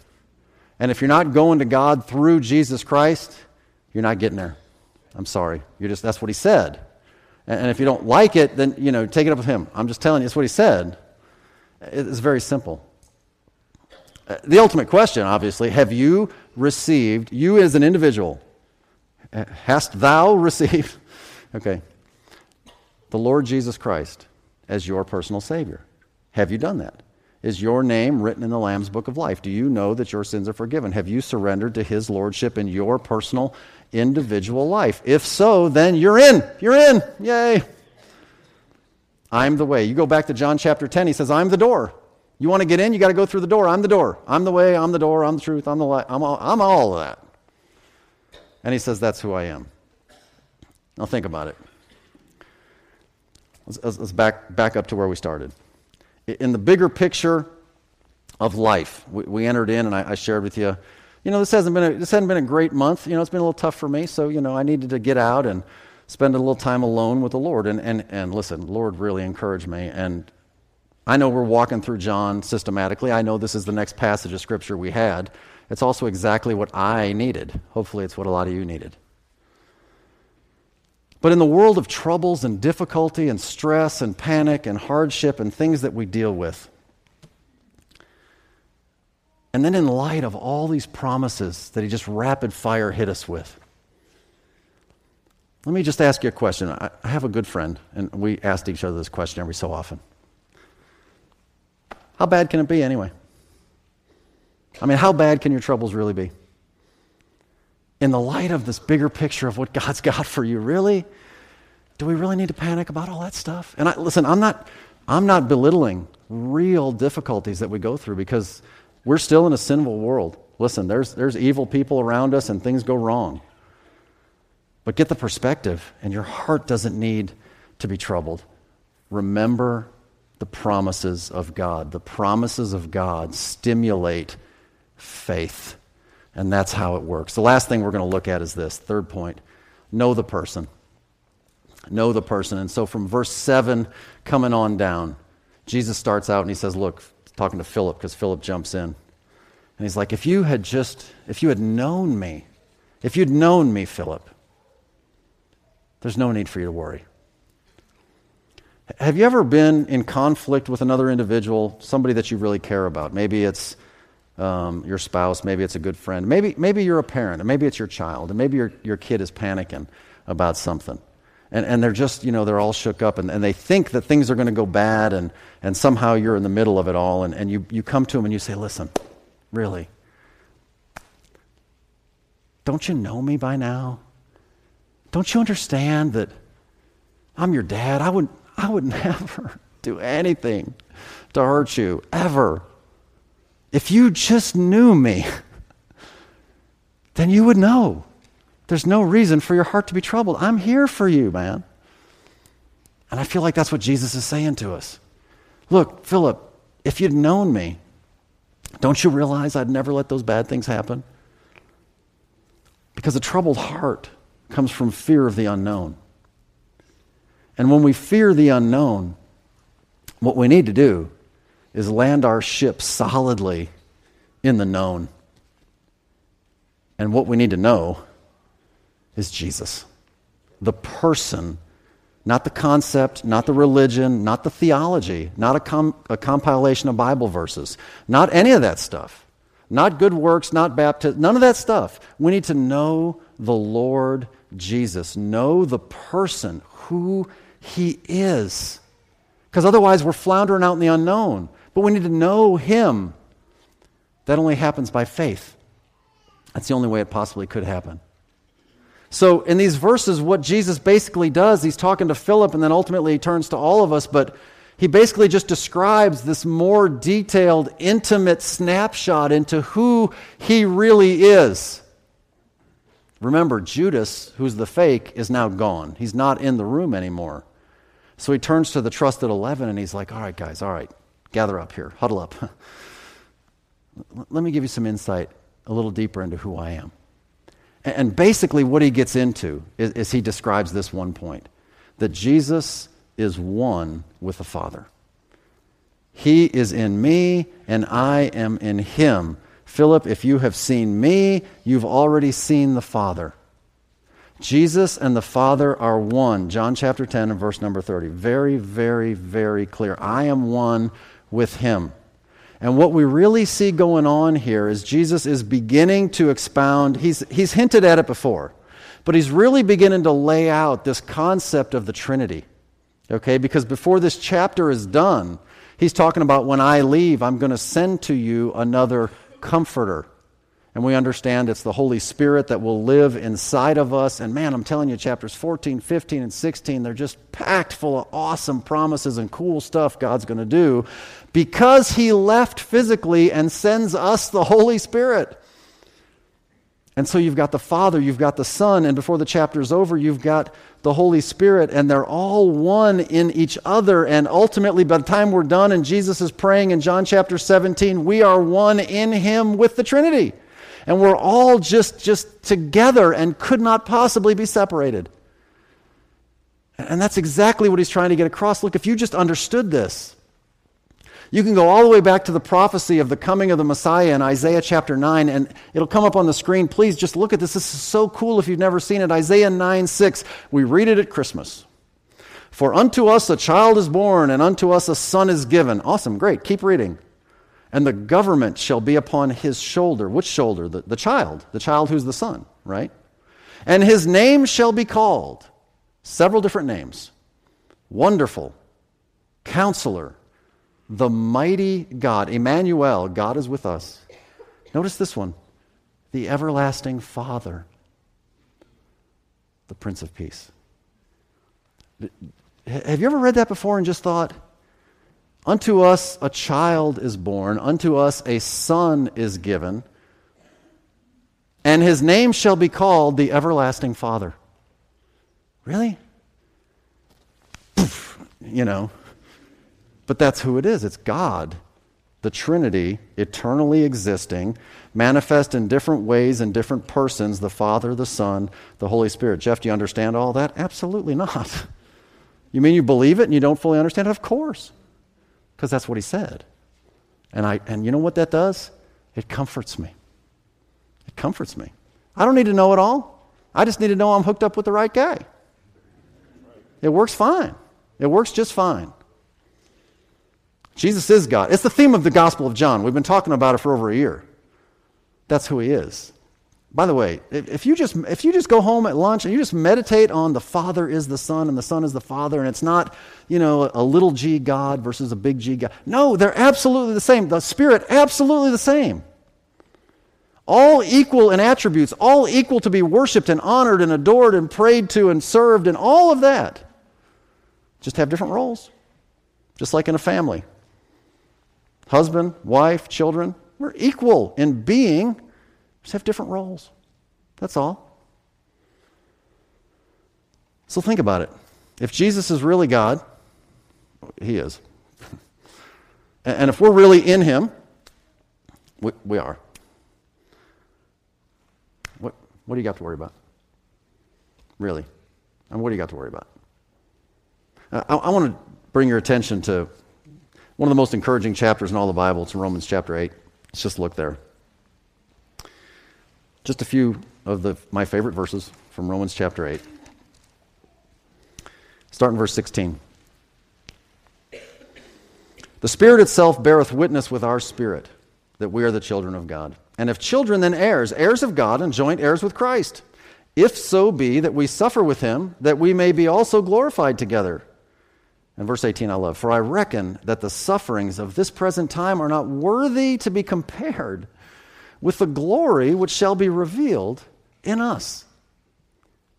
And if you're not going to God through Jesus Christ, you're not getting there. I'm sorry. You're just that's what he said. And if you don't like it, then you know, take it up with him. I'm just telling you, it's what he said. It's very simple. Uh, the ultimate question, obviously, have you received, you as an individual, hast thou received, okay, the Lord Jesus Christ as your personal Savior? Have you done that? Is your name written in the Lamb's Book of Life? Do you know that your sins are forgiven? Have you surrendered to His Lordship in your personal, individual life? If so, then you're in. You're in. Yay. I'm the way. You go back to John chapter 10, he says, I'm the door. You want to get in? You got to go through the door. I'm the door. I'm the way. I'm the door. I'm the truth. I'm the light. I'm all, I'm all of that. And he says, That's who I am. Now think about it. Let's, let's back, back up to where we started in the bigger picture of life, we, we entered in, and I, I, shared with you, you know, this hasn't been a, this hasn't been a great month. You know, it's been a little tough for me. So, you know, I needed to get out and spend a little time alone with the Lord. And, and, and listen, Lord really encouraged me. And I know we're walking through John systematically. I know this is the next passage of Scripture we had. It's also exactly what I needed. Hopefully, it's what a lot of you needed. But in the world of troubles and difficulty and stress and panic and hardship and things that we deal with, and then in light of all these promises that he just rapid fire hit us with, let me just ask you a question. I have a good friend, and we asked each other this question every so often. How bad can it be anyway? I mean, how bad can your troubles really be? In the light of this bigger picture of what God's got for you, really? Do we really need to panic about all that stuff? And I, listen, I'm not, I'm not belittling real difficulties that we go through because we're still in a sinful world. Listen, there's, there's evil people around us and things go wrong. But get the perspective, and your heart doesn't need to be troubled. Remember the promises of God. The promises of God stimulate faith. And that's how it works. The last thing we're going to look at is this third point know the person. Know the person. And so from verse 7 coming on down, Jesus starts out and he says, Look, talking to Philip because Philip jumps in. And he's like, If you had just, if you had known me, if you'd known me, Philip, there's no need for you to worry. Have you ever been in conflict with another individual, somebody that you really care about? Maybe it's um, your spouse, maybe it's a good friend, maybe, maybe you're a parent, and maybe it's your child, and maybe your, your kid is panicking about something. And, and they're just, you know, they're all shook up, and, and they think that things are going to go bad, and, and somehow you're in the middle of it all, and, and you, you come to them and you say, Listen, really, don't you know me by now? Don't you understand that I'm your dad? I would, I would never, do anything to hurt you, ever. If you just knew me, then you would know. There's no reason for your heart to be troubled. I'm here for you, man. And I feel like that's what Jesus is saying to us. Look, Philip, if you'd known me, don't you realize I'd never let those bad things happen? Because a troubled heart comes from fear of the unknown. And when we fear the unknown, what we need to do is land our ship solidly in the known. And what we need to know is Jesus, the person, not the concept, not the religion, not the theology, not a, com- a compilation of Bible verses, not any of that stuff, not good works, not baptism, none of that stuff. We need to know the Lord Jesus, know the person, who he is. Because otherwise, we're floundering out in the unknown. But we need to know him. That only happens by faith. That's the only way it possibly could happen. So, in these verses, what Jesus basically does, he's talking to Philip and then ultimately he turns to all of us, but he basically just describes this more detailed, intimate snapshot into who he really is. Remember, Judas, who's the fake, is now gone. He's not in the room anymore. So he turns to the trusted 11 and he's like, All right, guys, all right, gather up here, huddle up. Let me give you some insight a little deeper into who I am. And basically, what he gets into is, is, he describes this one point that Jesus is one with the Father. He is in me, and I am in him. Philip, if you have seen me, you've already seen the Father. Jesus and the Father are one. John chapter 10 and verse number 30. Very, very, very clear. I am one with him. And what we really see going on here is Jesus is beginning to expound, he's, he's hinted at it before, but he's really beginning to lay out this concept of the Trinity. Okay, because before this chapter is done, he's talking about when I leave, I'm going to send to you another comforter. And we understand it's the Holy Spirit that will live inside of us. And man, I'm telling you, chapters 14, 15, and 16, they're just packed full of awesome promises and cool stuff God's going to do because He left physically and sends us the Holy Spirit. And so you've got the Father, you've got the Son, and before the chapter is over, you've got the Holy Spirit, and they're all one in each other. And ultimately, by the time we're done and Jesus is praying in John chapter 17, we are one in Him with the Trinity and we're all just, just together and could not possibly be separated. And that's exactly what he's trying to get across. Look, if you just understood this, you can go all the way back to the prophecy of the coming of the Messiah in Isaiah chapter 9, and it'll come up on the screen. Please just look at this. This is so cool if you've never seen it. Isaiah 9 6. We read it at Christmas. For unto us a child is born, and unto us a son is given. Awesome, great. Keep reading and the government shall be upon his shoulder. Which shoulder? The, the child, the child who's the son, right? And his name shall be called several different names Wonderful, Counselor, the Mighty God. Emmanuel, God is with us. Notice this one the Everlasting Father, the Prince of Peace. Have you ever read that before and just thought, Unto us a child is born, unto us a son is given, and his name shall be called the Everlasting Father. Really? You know. But that's who it is. It's God, the Trinity, eternally existing, manifest in different ways in different persons the Father, the Son, the Holy Spirit. Jeff, do you understand all that? Absolutely not. You mean you believe it and you don't fully understand it? Of course because that's what he said. And, I, and you know what that does? It comforts me. It comforts me. I don't need to know it all. I just need to know I'm hooked up with the right guy. It works fine. It works just fine. Jesus is God. It's the theme of the Gospel of John. We've been talking about it for over a year. That's who he is. By the way, if you just if you just go home at lunch and you just meditate on the Father is the Son and the Son is the Father, and it's not, you know, a little g God versus a big G God. No, they're absolutely the same. The Spirit, absolutely the same. All equal in attributes, all equal to be worshiped and honored and adored and prayed to and served and all of that. Just have different roles. just like in a family. Husband, wife, children, we're equal in being, we just have different roles. That's all. So think about it. If Jesus is really God, he is. and if we're really in him, we, we are. What, what do you got to worry about? Really? And what do you got to worry about? I, I want to bring your attention to one of the most encouraging chapters in all the Bible. It's in Romans chapter 8. Let's just look there. Just a few of the, my favorite verses from Romans chapter 8. Start in verse 16. The Spirit itself beareth witness with our spirit that we are the children of God. And if children, then heirs, heirs of God, and joint heirs with Christ. If so be that we suffer with him, that we may be also glorified together. And verse 18 I love. For I reckon that the sufferings of this present time are not worthy to be compared with the glory which shall be revealed in us.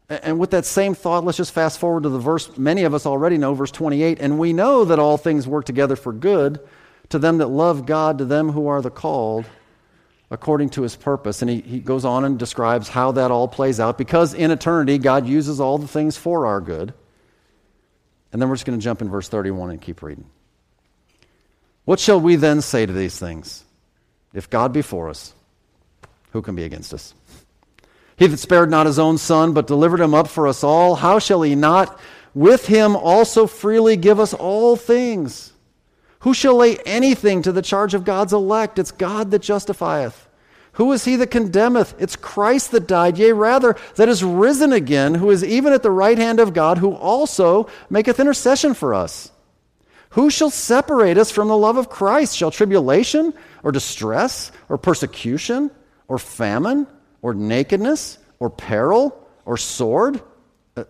And with that same thought, let's just fast forward to the verse many of us already know, verse 28. And we know that all things work together for good to them that love God, to them who are the called according to his purpose. And he, he goes on and describes how that all plays out because in eternity, God uses all the things for our good. And then we're just going to jump in verse 31 and keep reading. What shall we then say to these things? If God be for us, who can be against us? He that spared not his own son, but delivered him up for us all, how shall he not with him also freely give us all things? Who shall lay anything to the charge of God's elect? It's God that justifieth. Who is he that condemneth? It's Christ that died, yea, rather, that is risen again, who is even at the right hand of God, who also maketh intercession for us. Who shall separate us from the love of Christ? Shall tribulation, or distress, or persecution, or famine? or nakedness or peril or sword. Uh,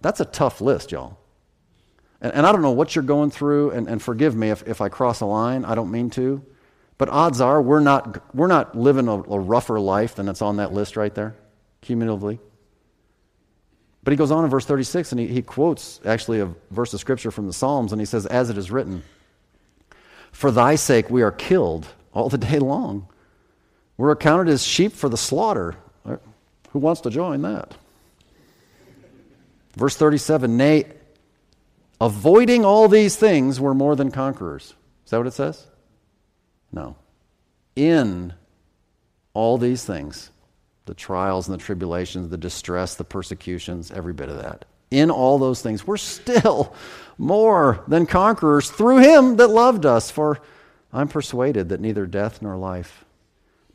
that's a tough list, y'all. And, I don't know what you're going through, and, and forgive me if, if I cross a line, I don't mean to. But odds are we're not, we're not living a, a rougher life than it's on that list right there, cumulatively. But he goes on in verse 36 and he, he quotes actually a verse of scripture from the Psalms and he says, As it is written, For thy sake we are killed all the day long. We're accounted as sheep for the slaughter. Who wants to join that? Verse 37 Nay, avoiding all these things, we're more than conquerors. Is that what it says? No. In all these things, the trials and the tribulations, the distress, the persecutions, every bit of that. In all those things, we're still more than conquerors through him that loved us. For I'm persuaded that neither death nor life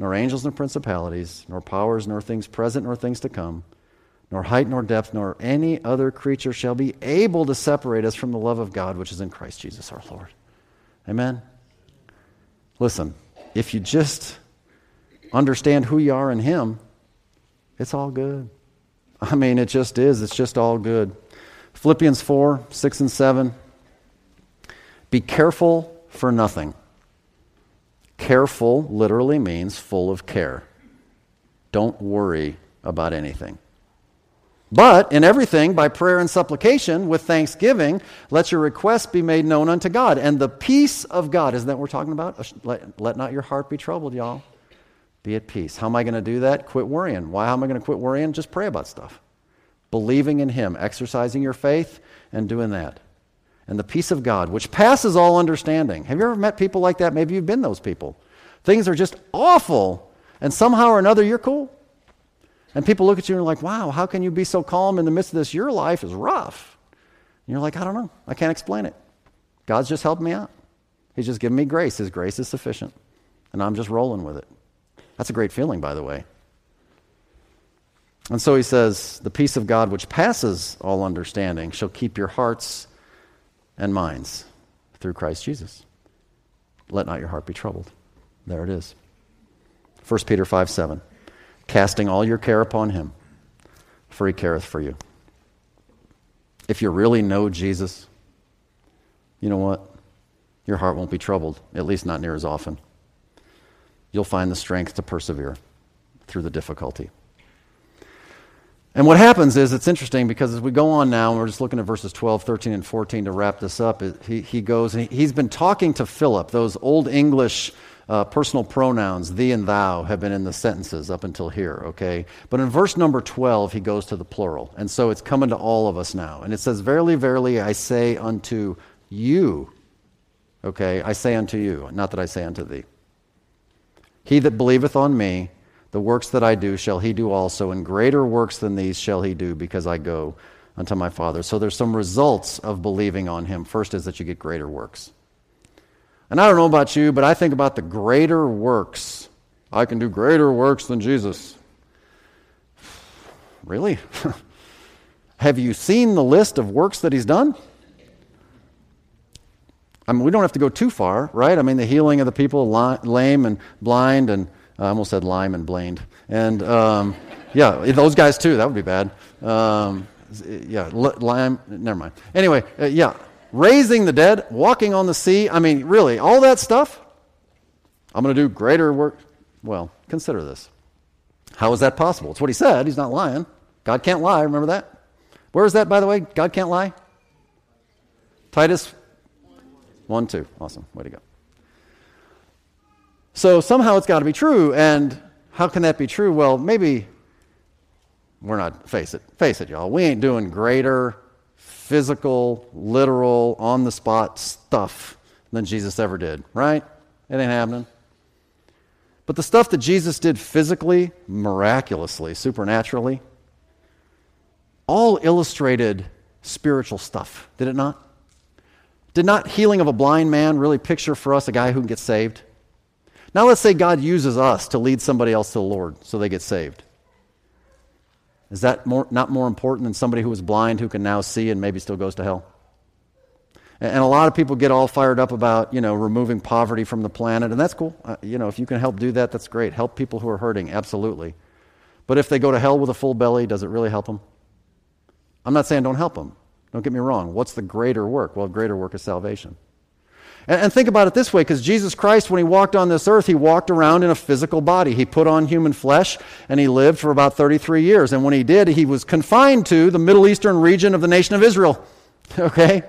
nor angels nor principalities, nor powers, nor things present, nor things to come, nor height nor depth, nor any other creature shall be able to separate us from the love of God which is in Christ Jesus our Lord. Amen? Listen, if you just understand who you are in Him, it's all good. I mean, it just is. It's just all good. Philippians 4 6 and 7. Be careful for nothing Careful literally means full of care. Don't worry about anything. But in everything, by prayer and supplication, with thanksgiving, let your requests be made known unto God. And the peace of God, isn't that what we're talking about? Let, let not your heart be troubled, y'all. Be at peace. How am I going to do that? Quit worrying. Why am I going to quit worrying? Just pray about stuff. Believing in Him, exercising your faith, and doing that and the peace of God, which passes all understanding. Have you ever met people like that? Maybe you've been those people. Things are just awful, and somehow or another you're cool. And people look at you and are like, wow, how can you be so calm in the midst of this? Your life is rough. And you're like, I don't know. I can't explain it. God's just helped me out. He's just given me grace. His grace is sufficient. And I'm just rolling with it. That's a great feeling, by the way. And so he says, The peace of God, which passes all understanding, shall keep your hearts and minds through Christ Jesus. Let not your heart be troubled. There it is. 1 Peter 5 7. Casting all your care upon him, for he careth for you. If you really know Jesus, you know what? Your heart won't be troubled, at least not near as often. You'll find the strength to persevere through the difficulty. And what happens is, it's interesting because as we go on now, and we're just looking at verses 12, 13, and 14 to wrap this up, he, he goes, he's been talking to Philip. Those old English uh, personal pronouns, thee and thou, have been in the sentences up until here, okay? But in verse number 12, he goes to the plural. And so it's coming to all of us now. And it says, Verily, verily, I say unto you, okay? I say unto you, not that I say unto thee. He that believeth on me, the works that I do shall he do also, and greater works than these shall he do, because I go unto my Father. So there's some results of believing on him. First is that you get greater works. And I don't know about you, but I think about the greater works. I can do greater works than Jesus. Really? have you seen the list of works that he's done? I mean, we don't have to go too far, right? I mean, the healing of the people, lame and blind, and I almost said lime and blamed. And um, yeah, those guys too, that would be bad. Um, yeah, lime, never mind. Anyway, uh, yeah, raising the dead, walking on the sea. I mean, really, all that stuff. I'm going to do greater work. Well, consider this. How is that possible? It's what he said. He's not lying. God can't lie. Remember that? Where is that, by the way? God can't lie? Titus 1 2. Awesome. Way to go. So somehow it's got to be true. And how can that be true? Well, maybe we're not, face it, face it, y'all. We ain't doing greater physical, literal, on the spot stuff than Jesus ever did, right? It ain't happening. But the stuff that Jesus did physically, miraculously, supernaturally, all illustrated spiritual stuff, did it not? Did not healing of a blind man really picture for us a guy who can get saved? Now let's say God uses us to lead somebody else to the Lord so they get saved. Is that more, not more important than somebody who was blind who can now see and maybe still goes to hell? And, a lot of people get all fired up about, you know, removing poverty from the planet, and that's cool. Uh, you know, if you can help do that, that's great. Help people who are hurting, absolutely. But if they go to hell with a full belly, does it really help them? I'm not saying don't help them. Don't get me wrong. What's the greater work? Well, greater work is salvation. And, and think about it this way because Jesus Christ, when he walked on this earth, he walked around in a physical body. He put on human flesh and he lived for about 33 years. And when he did, he was confined to the Middle Eastern region of the nation of Israel. Okay?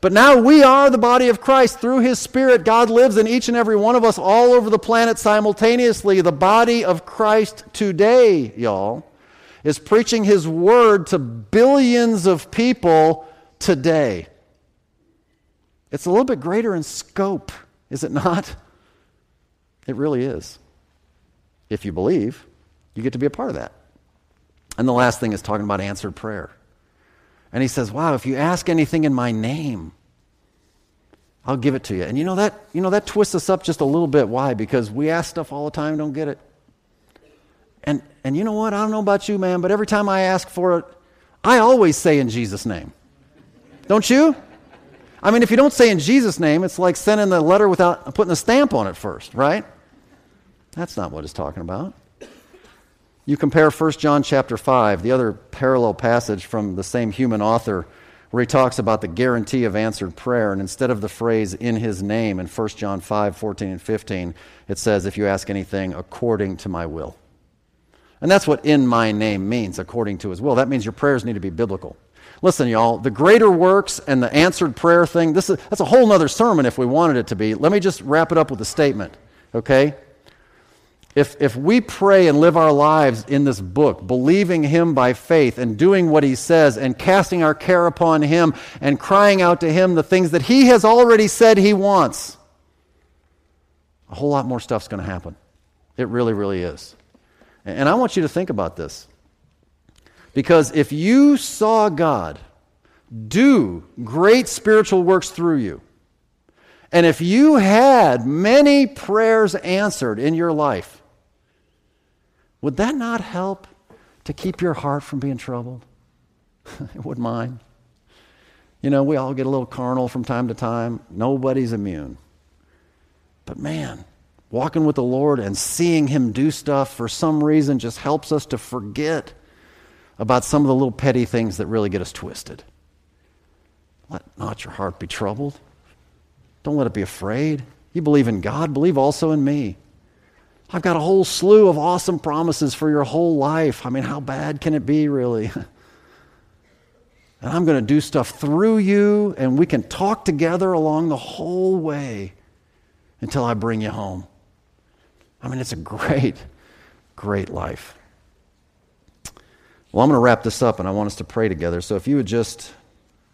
But now we are the body of Christ. Through his Spirit, God lives in each and every one of us all over the planet simultaneously. The body of Christ today, y'all, is preaching his word to billions of people today. It's a little bit greater in scope, is it not? It really is. If you believe, you get to be a part of that. And the last thing is talking about answered prayer. And he says, Wow, if you ask anything in my name, I'll give it to you. And you know that, you know, that twists us up just a little bit. Why? Because we ask stuff all the time, don't get it. And, and you know what? I don't know about you, man, but every time I ask for it, I always say in Jesus' name. Don't you? I mean, if you don't say in Jesus' name, it's like sending the letter without putting a stamp on it first, right? That's not what it's talking about. You compare 1 John chapter 5, the other parallel passage from the same human author, where he talks about the guarantee of answered prayer. And instead of the phrase in his name in 1 John 5, 14 and 15, it says, if you ask anything according to my will. And that's what in my name means, according to his will. That means your prayers need to be biblical. Listen, y'all, the greater works and the answered prayer thing, this is, that's a whole other sermon if we wanted it to be. Let me just wrap it up with a statement, okay? If, if we pray and live our lives in this book, believing Him by faith and doing what He says and casting our care upon Him and crying out to Him the things that He has already said He wants, a whole lot more stuff's going to happen. It really, really is. And I want you to think about this. Because if you saw God do great spiritual works through you, and if you had many prayers answered in your life, would that not help to keep your heart from being troubled? it would mine. You know, we all get a little carnal from time to time. Nobody's immune. But man, walking with the Lord and seeing Him do stuff for some reason just helps us to forget about some of the little petty things that really get us twisted. Let not your heart be troubled. Don't let it be afraid. You believe in God, believe also in me. I've got a whole slew of awesome promises for your whole life. I mean, how bad can it be, really? and I'm going to do stuff through you, and we can talk together along the whole way until I bring you home. I mean, it's a great, great life. Well, I'm going to wrap this up, and I want us to pray together. So if you would just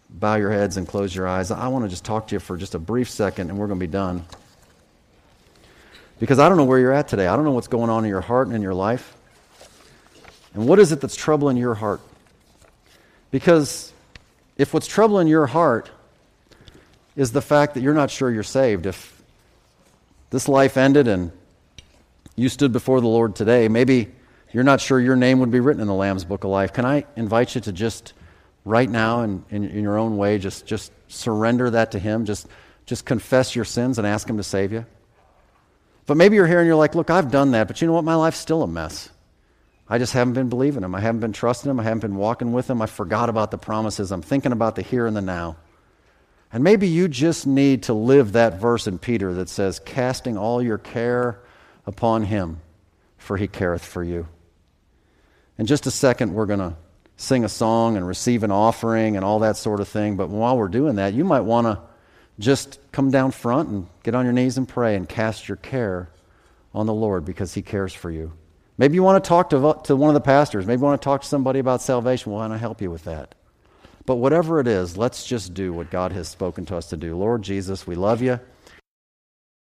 bow your heads and close your eyes, I want to just talk to you for just a brief second, and we're going to be done. Because I don't know where you're at today. I don't know what's going on in your heart and in your life. And what is it that's troubling your heart? Because if what's troubling your heart is the fact that you're not sure you're saved, if this life ended and you stood before the Lord today, maybe you're not sure your name would be written in the Lamb's Book of Life. Can I invite you to just right now and in, in, your own way, just, just surrender that to Him? Just, just confess your sins and ask Him to save you? But maybe you're here and you're like, look, I've done that, but you know what? My life's still a mess. I just haven't been believing Him. I haven't been trusting Him. I haven't been walking with Him. I forgot about the promises. I'm thinking about the here and the now. And maybe you just need to live that verse in Peter that says, casting all your care upon Him, for He careth for you. In just a second, we're going to sing a song and receive an offering and all that sort of thing. But while we're doing that, you might want to just come down front and get on your knees and pray and cast your care on the Lord because He cares for you. Maybe you want to talk to, to one of the pastors. Maybe you want to talk to somebody about salvation. To help you with that. But whatever it is, let's just do what God has spoken to us to do. Lord Jesus, we love you.